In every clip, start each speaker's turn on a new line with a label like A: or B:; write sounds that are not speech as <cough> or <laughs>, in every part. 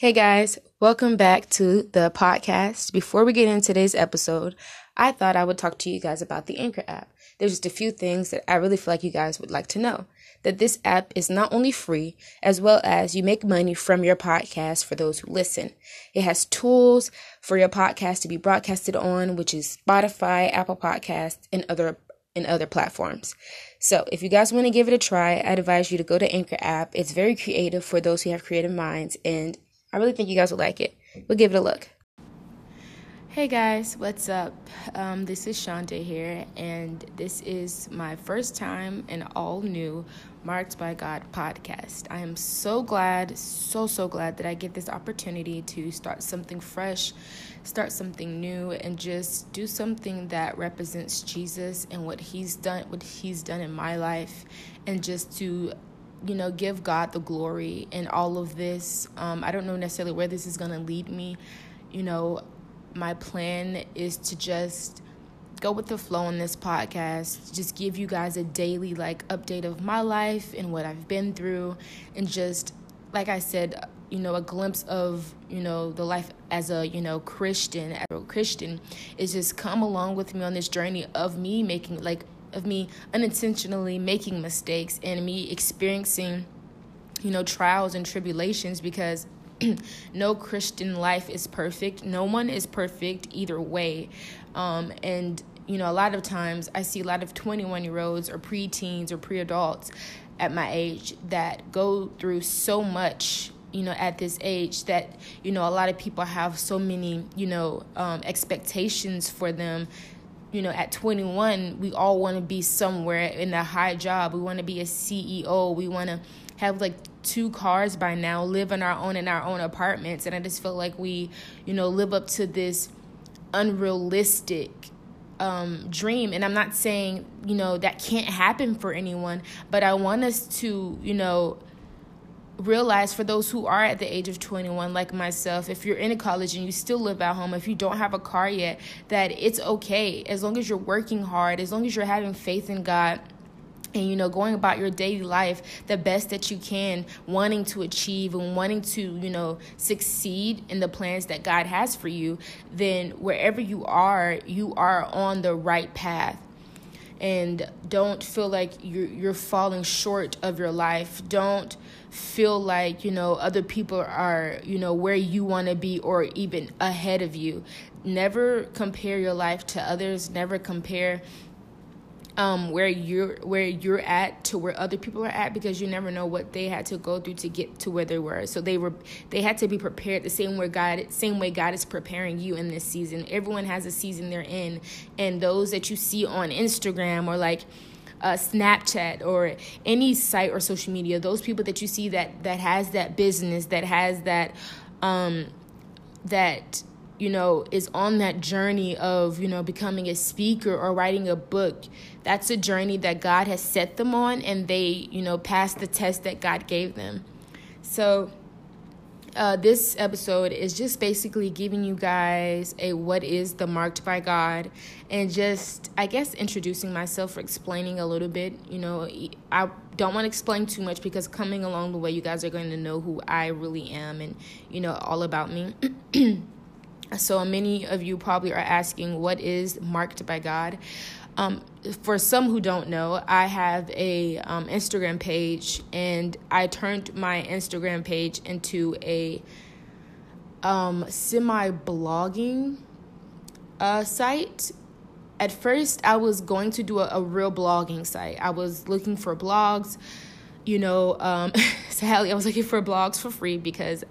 A: Hey guys, welcome back to the podcast. Before we get into today's episode, I thought I would talk to you guys about the Anchor app. There's just a few things that I really feel like you guys would like to know. That this app is not only free, as well as you make money from your podcast for those who listen. It has tools for your podcast to be broadcasted on, which is Spotify, Apple Podcasts, and other and other platforms. So, if you guys want to give it a try, I'd advise you to go to Anchor app. It's very creative for those who have creative minds and I really think you guys will like it. We'll give it a look. Hey guys, what's up? Um, this is Shante here, and this is my first time in all new Marked by God podcast. I am so glad, so, so glad that I get this opportunity to start something fresh, start something new, and just do something that represents Jesus and what He's done, what He's done in my life, and just to you know, give God the glory in all of this. Um, I don't know necessarily where this is going to lead me. You know, my plan is to just go with the flow on this podcast, just give you guys a daily like update of my life and what I've been through and just like I said, you know, a glimpse of, you know, the life as a, you know, Christian, as a Christian is just come along with me on this journey of me making like of me unintentionally making mistakes and me experiencing, you know, trials and tribulations because <clears throat> no Christian life is perfect. No one is perfect either way. Um, and, you know, a lot of times I see a lot of 21 year olds or preteens or pre adults at my age that go through so much you know at this age that you know a lot of people have so many you know um, expectations for them you know, at 21, we all want to be somewhere in a high job. We want to be a CEO. We want to have like two cars by now, live on our own in our own apartments. And I just feel like we, you know, live up to this unrealistic um, dream. And I'm not saying, you know, that can't happen for anyone, but I want us to, you know, realize for those who are at the age of 21 like myself if you're in a college and you still live at home if you don't have a car yet that it's okay as long as you're working hard as long as you're having faith in god and you know going about your daily life the best that you can wanting to achieve and wanting to you know succeed in the plans that god has for you then wherever you are you are on the right path and don't feel like you're you're falling short of your life. Don't feel like, you know, other people are, you know, where you want to be or even ahead of you. Never compare your life to others. Never compare um, where you're where you're at to where other people are at because you never know what they had to go through to get to where they were. So they were they had to be prepared the same way God same way God is preparing you in this season. Everyone has a season they're in, and those that you see on Instagram or like uh, Snapchat or any site or social media, those people that you see that that has that business that has that um, that you know, is on that journey of, you know, becoming a speaker or writing a book. That's a journey that God has set them on and they, you know, passed the test that God gave them. So, uh, this episode is just basically giving you guys a what is the marked by God and just, I guess, introducing myself or explaining a little bit. You know, I don't want to explain too much because coming along the way, you guys are going to know who I really am and, you know, all about me. <clears throat> So many of you probably are asking, what is marked by God? Um, for some who don't know, I have a um, Instagram page, and I turned my Instagram page into a um, semi blogging uh, site. At first, I was going to do a, a, real blogging site. I was looking for blogs, you know. Um, <laughs> sadly, I was looking for blogs for free because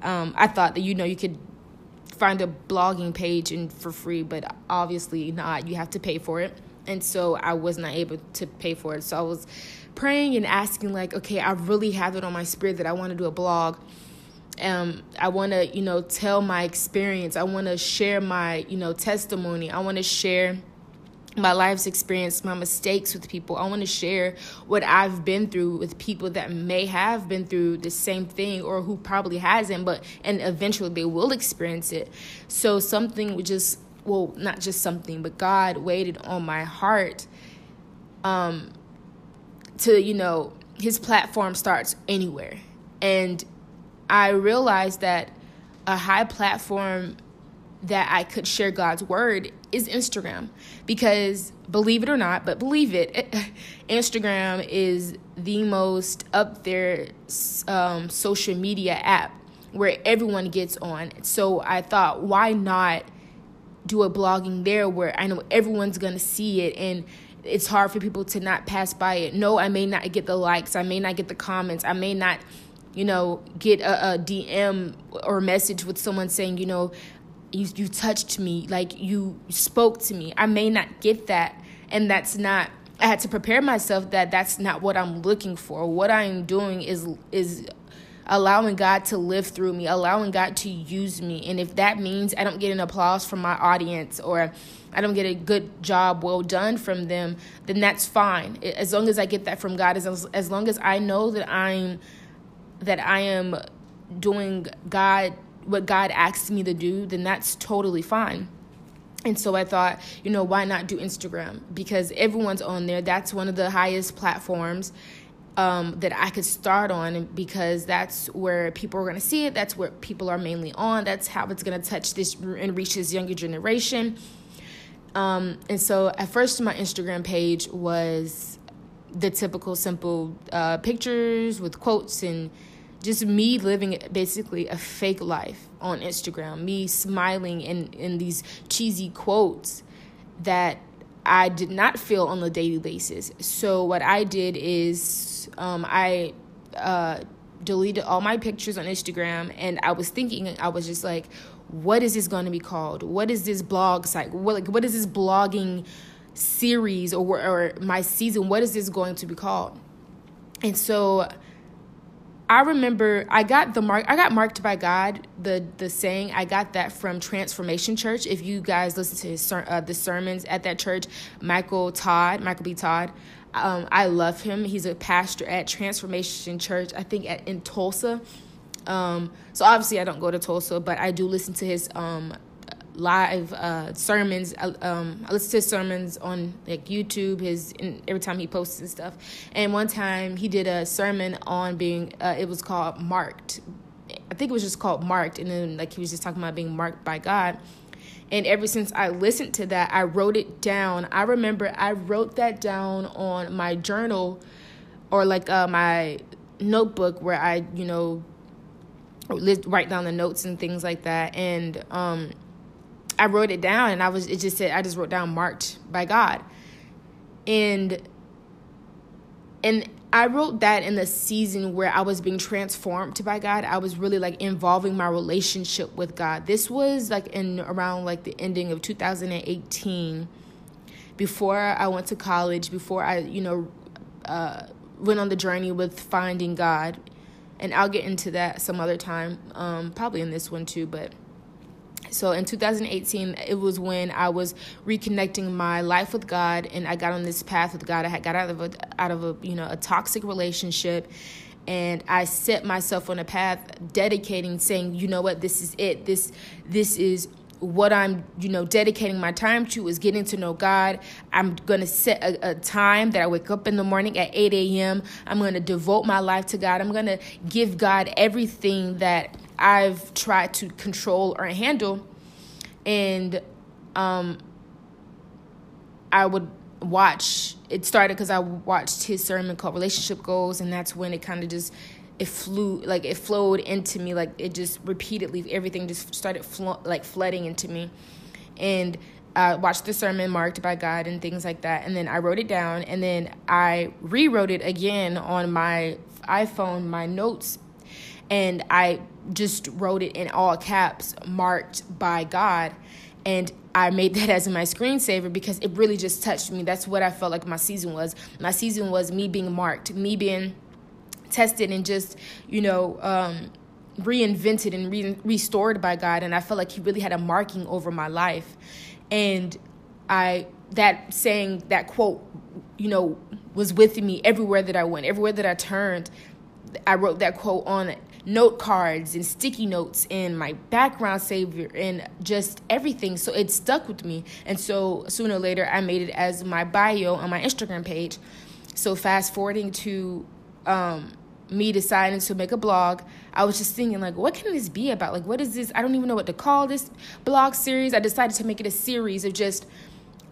A: um, I thought that you know you could find a blogging page and for free, but obviously not. You have to pay for it. And so I was not able to pay for it. So I was praying and asking like, okay, I really have it on my spirit that I want to do a blog. Um, I want to, you know, tell my experience. I want to share my, you know, testimony. I want to share my life's experience, my mistakes with people. I want to share what I've been through with people that may have been through the same thing or who probably hasn't, but and eventually they will experience it. So something would just well, not just something, but God waited on my heart um to, you know, his platform starts anywhere. And I realized that a high platform that I could share God's word is Instagram because believe it or not, but believe it, <laughs> Instagram is the most up there um, social media app where everyone gets on. So I thought, why not do a blogging there where I know everyone's gonna see it and it's hard for people to not pass by it. No, I may not get the likes, I may not get the comments, I may not, you know, get a, a DM or message with someone saying, you know, you you touched me, like you spoke to me. I may not get that, and that's not. I had to prepare myself that that's not what I'm looking for. What I'm doing is is allowing God to live through me, allowing God to use me. And if that means I don't get an applause from my audience or I don't get a good job well done from them, then that's fine. As long as I get that from God, as as long as I know that I'm that I am doing God what God asked me to do, then that's totally fine. And so I thought, you know, why not do Instagram? Because everyone's on there. That's one of the highest platforms um, that I could start on because that's where people are going to see it. That's where people are mainly on. That's how it's going to touch this and reach this younger generation. Um, and so at first, my Instagram page was the typical simple uh, pictures with quotes and just me living basically a fake life on Instagram, me smiling in, in these cheesy quotes that I did not feel on a daily basis. So what I did is um, I uh, deleted all my pictures on Instagram, and I was thinking, I was just like, what is this going to be called? What is this blog site? What like what is this blogging series or or my season? What is this going to be called? And so I remember I got the mark I got marked by God the the saying I got that from Transformation Church. If you guys listen to his uh, the sermons at that church Michael Todd Michael B. Todd um, I love him. He's a pastor at Transformation Church I think at in Tulsa. Um, so obviously I don't go to Tulsa but I do listen to his um, live uh, sermons. Um, I listen to his sermons on like YouTube. His every time he posts and stuff. And one time he did a sermon on being. Uh, it was called marked. I think it was just called marked, and then like he was just talking about being marked by God. And ever since I listened to that, I wrote it down. I remember I wrote that down on my journal or like uh, my notebook where I, you know, write down the notes and things like that. And um, I wrote it down and I was it just said I just wrote down marked by God. And and I wrote that in the season where I was being transformed by God. I was really like involving my relationship with God. This was like in around like the ending of 2018 before I went to college, before I, you know, uh, went on the journey with finding God. And I'll get into that some other time, um, probably in this one too, but so in 2018, it was when I was reconnecting my life with God, and I got on this path with God. I had got out of a out of a you know a toxic relationship, and I set myself on a path, dedicating, saying, you know what, this is it. This this is what I'm, you know, dedicating my time to is getting to know God. I'm going to set a, a, time that I wake up in the morning at 8 a.m. I'm going to devote my life to God. I'm going to give God everything that I've tried to control or handle. And um, I would watch, it started because I watched his sermon called Relationship Goals, and that's when it kind of just it flew like it flowed into me like it just repeatedly everything just started flo- like flooding into me. And watched the sermon marked by God and things like that and then I wrote it down and then I rewrote it again on my iPhone my notes and I just wrote it in all caps marked by God and I made that as my screensaver because it really just touched me. That's what I felt like my season was. My season was me being marked, me being tested and just, you know, um, reinvented and re- restored by God. And I felt like He really had a marking over my life. And I, that saying, that quote, you know, was with me everywhere that I went, everywhere that I turned. I wrote that quote on note cards and sticky notes and my background saver and just everything. So it stuck with me. And so sooner or later, I made it as my bio on my Instagram page. So fast forwarding to um, me deciding to make a blog, I was just thinking like, what can this be about? Like, what is this? I don't even know what to call this blog series. I decided to make it a series of just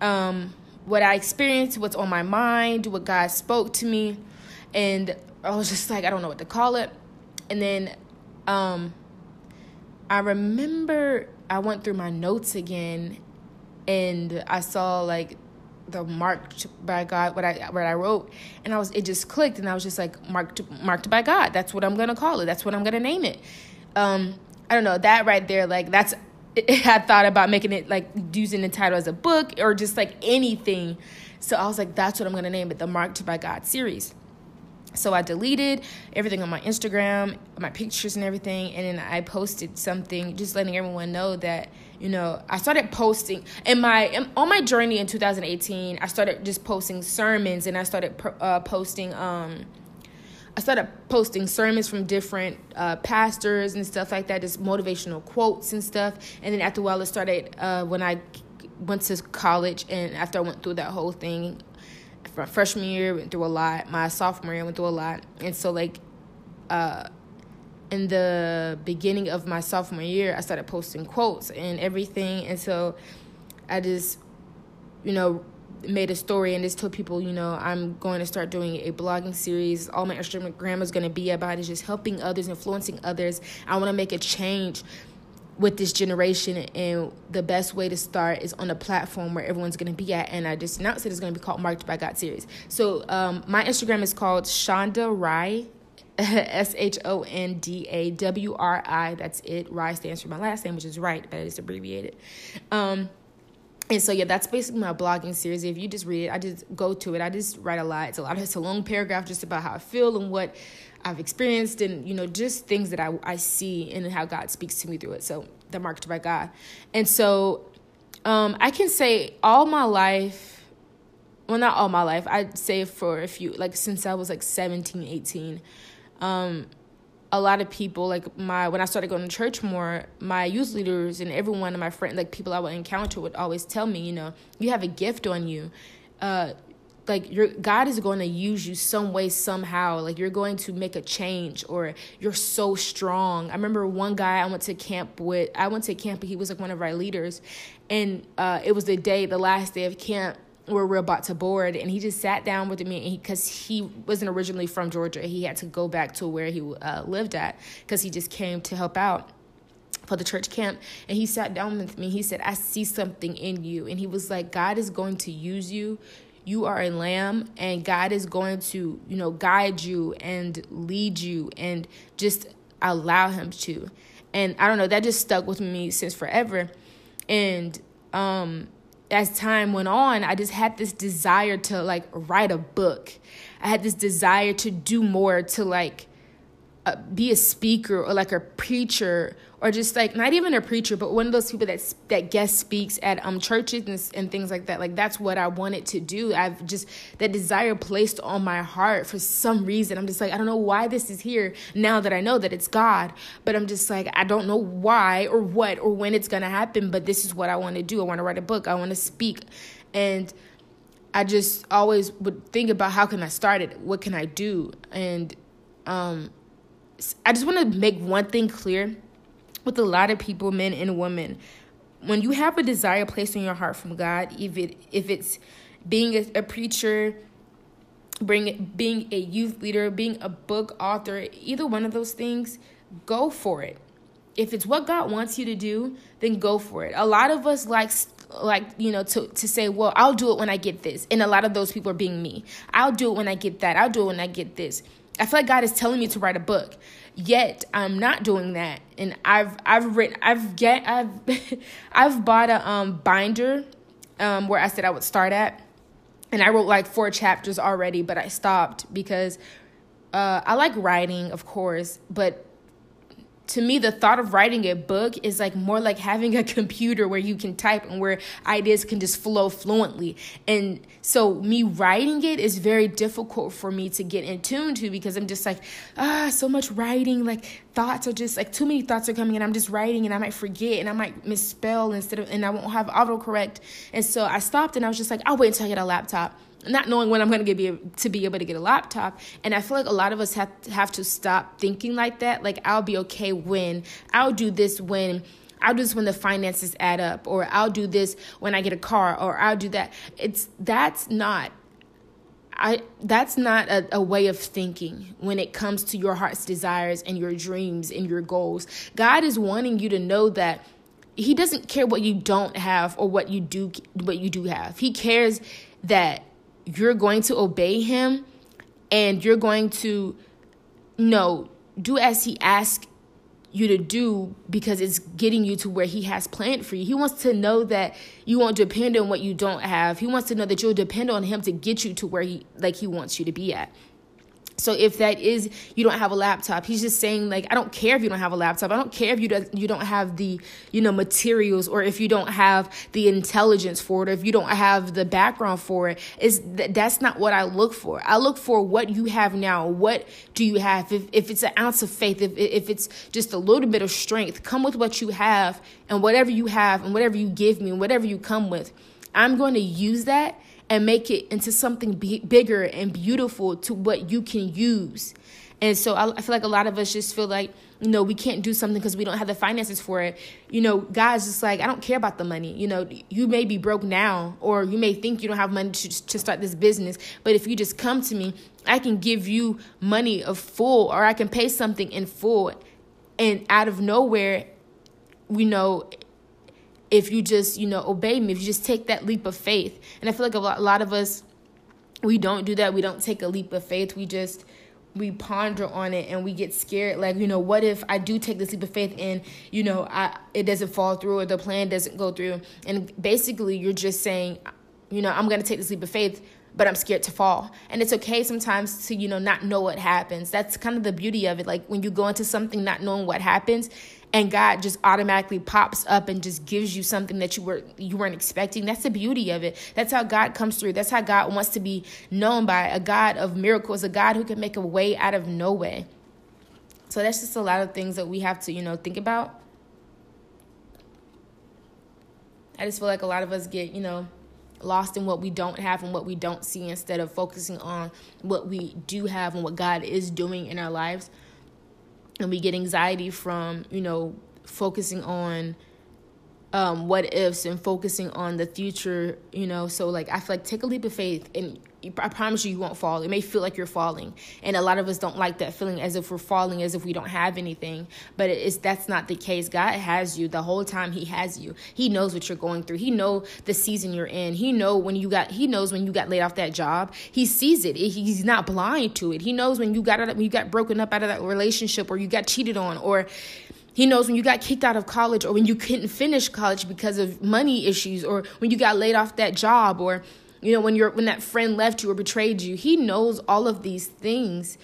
A: um, what I experienced, what's on my mind, what God spoke to me, and I was just like, I don't know what to call it. And then um, I remember I went through my notes again, and I saw like the marked by God what I what I wrote. And I was it just clicked and I was just like marked marked by God. That's what I'm gonna call it. That's what I'm gonna name it. Um I don't know. That right there like that's <laughs> I thought about making it like using the title as a book or just like anything. So I was like that's what I'm gonna name it the marked by God series so I deleted everything on my Instagram, my pictures and everything, and then I posted something just letting everyone know that you know I started posting in my on my journey in 2018. I started just posting sermons, and I started uh, posting. Um, I started posting sermons from different uh, pastors and stuff like that, just motivational quotes and stuff. And then after a while, it started uh, when I went to college, and after I went through that whole thing my freshman year went through a lot. My sophomore year went through a lot, and so like, uh, in the beginning of my sophomore year, I started posting quotes and everything, and so I just, you know, made a story and just told people, you know, I'm going to start doing a blogging series. All my Instagram is going to be about is just helping others, influencing others. I want to make a change with this generation and the best way to start is on a platform where everyone's going to be at and i just announced it is going to be called marked by god series so um, my instagram is called shonda rye <laughs> s-h-o-n-d-a-w-r-i that's it rye stands for my last name which is Wright but it's abbreviated um, and so yeah, that's basically my blogging series. If you just read it, I just go to it. I just write a lot. It's a lot. It's a long paragraph just about how I feel and what I've experienced and you know just things that I I see and how God speaks to me through it. So the marked by God, and so um, I can say all my life, well not all my life. I'd say for a few like since I was like 17, 18, um, a lot of people like my when I started going to church more, my youth leaders and everyone and my friend like people I would encounter would always tell me, you know, you have a gift on you. Uh, like your God is going to use you some way somehow. Like you're going to make a change or you're so strong. I remember one guy I went to camp with I went to camp and he was like one of our leaders. And uh, it was the day the last day of camp where we're about to board. And he just sat down with me because he, he, wasn't originally from Georgia. He had to go back to where he uh, lived at because he just came to help out for the church camp. And he sat down with me. He said i see something in you. And he was like god is going to use you you are a lamb and God is going to, you know, guide you and lead you and just allow him to. And I don't know, that just stuck with me since forever. And um as time went on, I just had this desire to like write a book. I had this desire to do more to like uh, be a speaker or like a preacher or just like not even a preacher but one of those people that that guest speaks at um churches and, and things like that. Like that's what i wanted to do. I've just that desire placed on my heart for some reason. I'm just like i don't know why this is here now that i know that it's god but i'm just like i don't know why or what or when it's gonna happen but this is what i want to do. I want to write a book. I want to speak. And i just always would think about how can i start it? What can i do? And um I just want to make one thing clear with a lot of people, men and women. When you have a desire placed in your heart from God, if it if it's being a, a preacher, bring being a youth leader, being a book author, either one of those things, go for it. If it's what God wants you to do, then go for it. A lot of us like like you know to to say well i'll do it when i get this and a lot of those people are being me i'll do it when i get that i'll do it when i get this I feel like God is telling me to write a book. Yet I'm not doing that. And I've I've written I've get I've <laughs> I've bought a um binder um where I said I would start at. And I wrote like four chapters already, but I stopped because uh I like writing, of course, but to me the thought of writing a book is like more like having a <laughs> computer where you can type and where ideas can just flow fluently. And so me writing it is very difficult for me to get in tune to because i'm just like ah so much writing like thoughts are just like too many thoughts are coming and i'm just writing and i might forget and i might misspell instead of and i won't have autocorrect. And so i stopped and i was just like i'll wait until i get a laptop not knowing when I'm going to get to be able to get a laptop. And I feel like a lot of us have to, have to stop thinking like that. Like I'll be okay when I'll do this when I'll do this when the finances add up, or I'll do this when I get a car, or I'll do that. It's that's not I that's not a, a, way of thinking when it comes to your heart's desires and your dreams and your goals. God is wanting you to know that he doesn't care what you don't have or what you do what you do have. He cares that you're going to obey him and you're going to know do as he asks you to do because it's getting you to where he has planned for you. He wants to know that you won't depend on what you don't have. He wants to know that you'll depend on him to get you to where he like he wants you to be at. So if that is you don't have a laptop, he's just saying like I don't care if you don't have a laptop. I don't care if you don't you don't have the you know materials or if you don't have the intelligence for it or if you don't have the background for it. Is that that's not what I look for. I look for what you have now. What do you have? If if it's an ounce of faith, if if it's just a little bit of strength, come with what you have and whatever you have and whatever you give me and whatever you come with. I'm going to use that and make it into something b- bigger and beautiful to what you can use. And so I, I feel like a lot of us just feel like, you know, we can't do something because we don't have the finances for it. You know, guys, just like, I don't care about the money. You know, you may be broke now, or you may think you don't have money to, to start this business. But if you just come to me, I can give you money of full, or I can pay something in full. And out of nowhere, you know, if you just, you know, obey me, if you just take that leap of faith. And I feel like a lot, a lot of us, we don't do that. We don't take a leap of faith. We just, we ponder on it and we get scared like you know what if i do take this leap of faith and you know i it doesn't fall through or the plan doesn't go through and basically you're just saying you know i'm going to take this leap of faith but i'm scared to fall and it's okay sometimes to you know not know what happens that's kind of the beauty of it like when you go into something not knowing what happens and God just automatically pops up and just gives you something that you were you weren't expecting. That's the beauty of it. That's how God comes through. That's how God wants to be known by a God of miracles, a God who can make a way out of no way. So that's just a lot of things that we have to, you know, think about. I just feel like a lot of us get, you know, lost in what we don't have and what we don't see instead of focusing on what we do have and what God is doing in our lives and we get anxiety from you know focusing on um, what ifs and focusing on the future, you know. So, like, I feel like take a leap of faith, and I promise you, you won't fall. It may feel like you're falling, and a lot of us don't like that feeling as if we're falling, as if we don't have anything. But it's that's not the case. God has you the whole time. He has you. He knows what you're going through. He know the season you're in. He know when you got. He knows when you got laid off that job. He sees it. He's not blind to it. He knows when you got out, when you got broken up out of that relationship, or you got cheated on, or he knows when you got kicked out of college or when you couldn't finish college because of money issues or when you got laid off that job or you know when you're when that friend left you or betrayed you. He knows all of these things.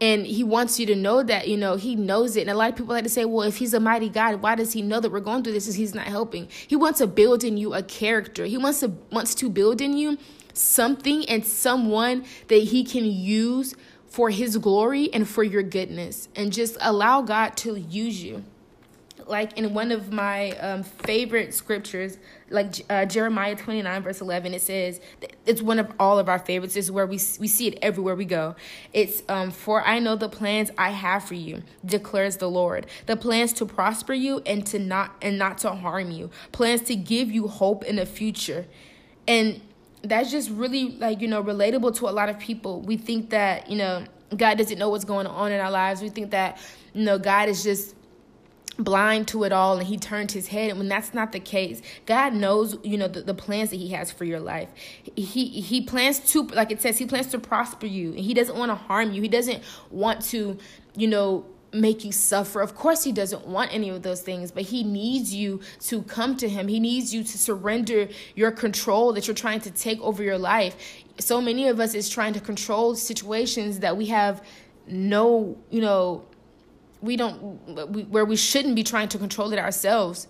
A: And he wants you to know that, you know, he knows it. And a lot of people like to say, well, if he's a mighty God, why does he know that we're going through this if he's not helping? He wants to build in you a character. He wants to wants to build in you something and someone that he can use for his glory and for your goodness and just allow God to use you. Like in one of my um, favorite scriptures, like uh, Jeremiah 29, verse 11, it says, it's one of all of our favorites. This is where we, we see it everywhere we go. It's, um, For I know the plans I have for you, declares the Lord. The plans to prosper you and to not and not to harm you. Plans to give you hope in the future. And that's just really like you know relatable to a lot of people we think that you know god doesn't know what's going on in our lives we think that you know god is just blind to it all and he turned his head and when that's not the case god knows you know the, the plans that he has for your life he he plans to like it says he plans to prosper you and he doesn't want to harm you he doesn't want to you know make you suffer. Of course, He doesn't want any of those things, but He needs you to come to Him. He needs you to surrender your control that you're trying to take over your life. So many of us is trying to control situations that we have no, you know, we don't, we, where we shouldn't be trying to control it ourselves.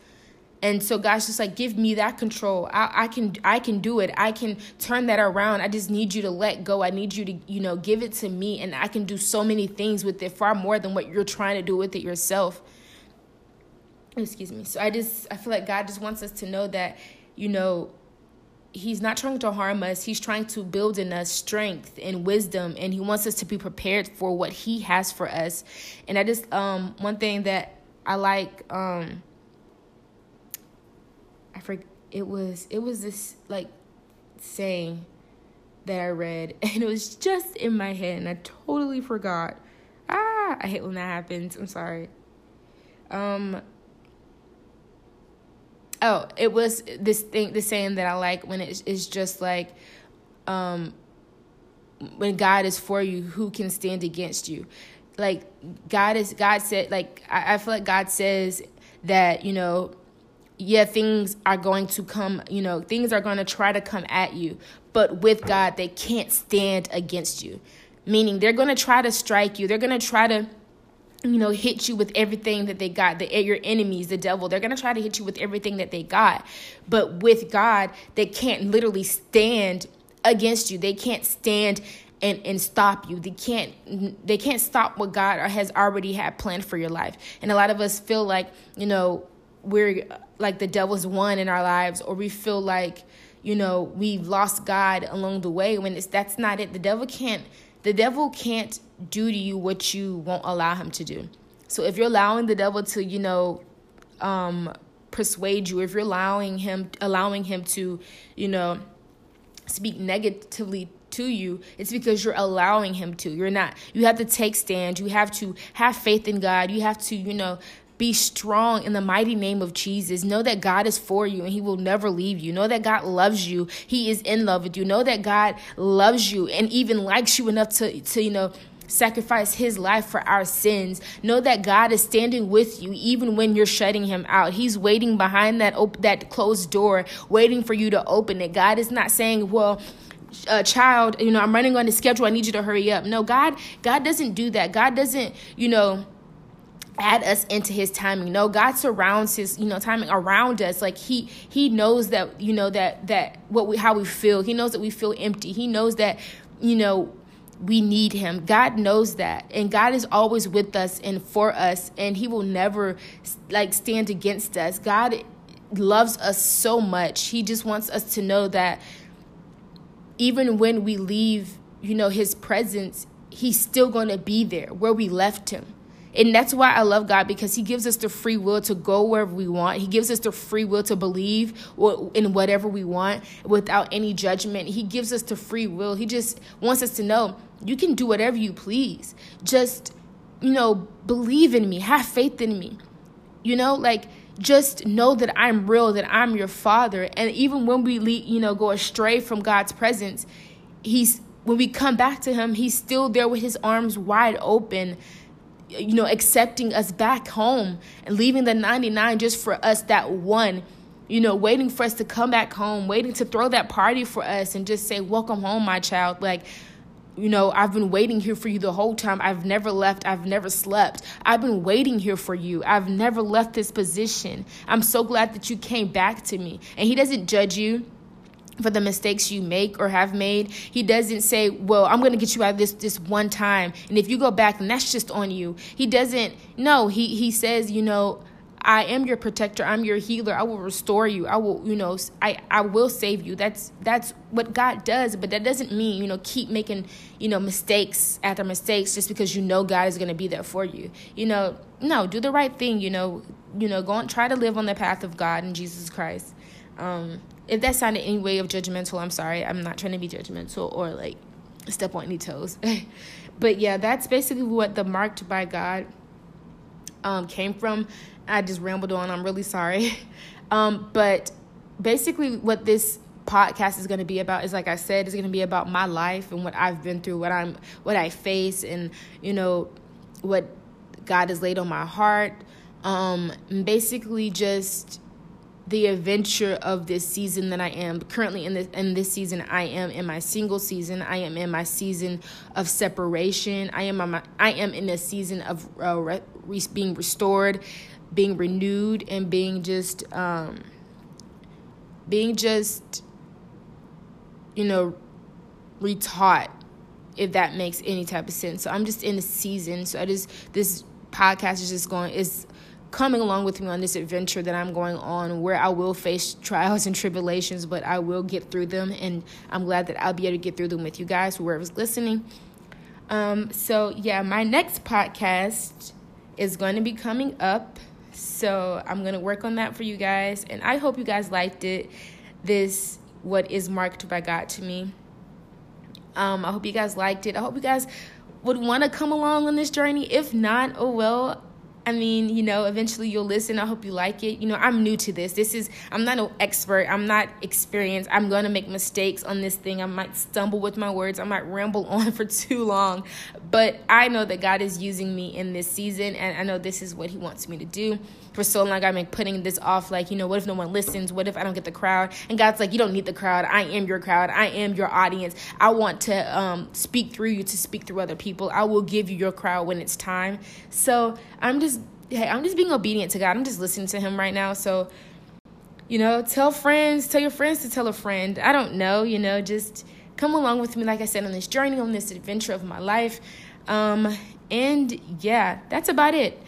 A: And so God's just like, give me that control. I, I can I can do it. I can turn that around. I just need you to let go. I need you to, you know, give it to me and I can do so many things with it, far more than what you're trying to do with it yourself. Excuse me. So I just I feel like God just wants us to know that, you know, he's not trying to harm us he's trying to build in us strength and wisdom and he wants us to be prepared for what he has for us. And i just um one thing that i like um i forget it was it was this like saying that i read <laughs> and it was just in my head and i totally forgot. Ah i hate when that happens i'm sorry. Um oh, it was this thing, the saying that I like when it is just like, um, when God is for you, who can stand against you? Like God is, God said, like I, I feel like God says that you know, yeah, things are going to come, you know, things are going to try to come at you, but with God, they can't stand against you. Meaning, they're going to try to strike you. They're going to try to you know, hit you with everything that they got. The your enemies, the devil, they're gonna try to hit you with everything that they got. But with God, they can't literally stand against you. They can't stand and, and stop you. They can't they can't stop what God has already had planned for your life. And a lot of us feel like, you know, we're like the devil's won in our lives, or we feel like, you know, we've lost God along the way when it's that's not it. The devil can't the devil can't do to you what you won't allow him to do. So if you're allowing the devil to, you know, um, persuade you, if you're allowing him allowing him to, you know, speak negatively to you, it's because you're allowing him to. You're not. You have to take stand. You have to have faith in God. You have to, you know, be strong in the mighty name of Jesus. Know that God is for you and He will never leave you. Know that God loves you. He is in love with you. Know that God loves you and even likes you enough to, to you know, sacrifice his life for our sins. Know that God is standing with you even when you're shutting him out. He's waiting behind that op- that closed door, waiting for you to open it. God is not saying, "Well, a child, you know, I'm running on the schedule. I need you to hurry up." No, God God doesn't do that. God doesn't, you know, add us into his timing. No god surrounds his you know timing around us. Like he he knows that you know that that what we how we feel. He knows that we feel empty. He knows that you know we need him. God knows that. And god is always with us and for us. And he will never like stand against us. God loves us so much. He just wants us to know that even when we leave you know his presence he's still going to be there where we left him and that's why I love God because He gives us the free will to go wherever we want. He gives us the free will to believe in whatever we want without any judgment. He gives us the free will. He just wants us to know you can do whatever you please. Just, you know, believe in me, have faith in me. You know, like just know that I'm real, that I'm your father. And even when we, you know, go astray from God's presence, He's when we come back to Him, He's still there with His arms wide open you know, accepting us back home and leaving the 99 just for us, that one, you know, waiting for us to come back home, waiting to throw that party for us and just say, Welcome home, my child. Like, you know, I've been waiting here for you the whole time. I've never left. I've never slept. I've been waiting here for you. I've never left this position. I'm so glad that you came back to me. And He doesn't judge you for the mistakes you make or have made. He doesn't say, "Well, I'm going to get you out of this this one time, and if you go back, then that's just on you." He doesn't. No, he he says, you know, I am your protector. I'm your healer. I will restore you. I will, you know, I I will save you. That's that's what God does, but that doesn't mean, you know, keep making, you know, mistakes after mistakes just because you know God is going to be there for you. You know, no, do the right thing, you know, you know, go and try to live on the path of God and Jesus Christ. Um, if that sounded any way of judgmental, I'm sorry. I'm not trying to be judgmental or like step on any toes. <laughs> but yeah, that's basically what the marked by God um, came from. I just rambled on. I'm really sorry. <laughs> Um, but basically, what this podcast is going to be about is like I said, it's going to be about my life and what I've been through, what I'm, what I face, and you know, what God has laid on my heart. Um, basically, just the adventure of this season that I am. Currently in this in this season I am in my single season. I am in my season of separation. I am my, I am in a season of uh, re, being restored being renewed and being just um being just you know retaught if that makes any type of sense. So I'm just in a season. So I just this podcast is just going is coming along with me on this adventure that I'm going on where I will face trials and tribulations, but I will get through them. And I'm glad that I'll be able to get through them with you guys, whoever's listening. Um, so, yeah, my next podcast is going to be coming up. So, I'm going to work on that for you guys. And I hope you guys liked it. This, what is marked by God to me. Um, I hope you guys liked it. I hope you guys would want to come along on this journey. If not, oh well, I mean, you know, eventually you'll listen. I hope you like it. You know, I'm new to this. This is, I'm not an expert. I'm not experienced. I'm going to make mistakes on this thing. I might stumble with my words. I might ramble <laughs> on for too long. But I know that God is using me in this season, and I know this is what He wants me to do. For so long, I've been putting this off like, you know, what if no one listens? What if I don't get the crowd? And God's like, you don't need the crowd. I am your crowd. I am your audience. I want to um, speak through you to speak through other people. I will give you your crowd when it's time. So I'm just hey, I'm just being obedient to God. I'm just listening to Him right now. So, you know, tell friends, tell your friends to tell a friend. I don't know, you know, just come along with me, like I said, on this journey, on this adventure of my life. Um, and yeah, that's about it.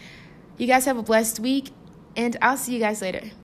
A: You guys have a blessed week, and I'll see you guys later.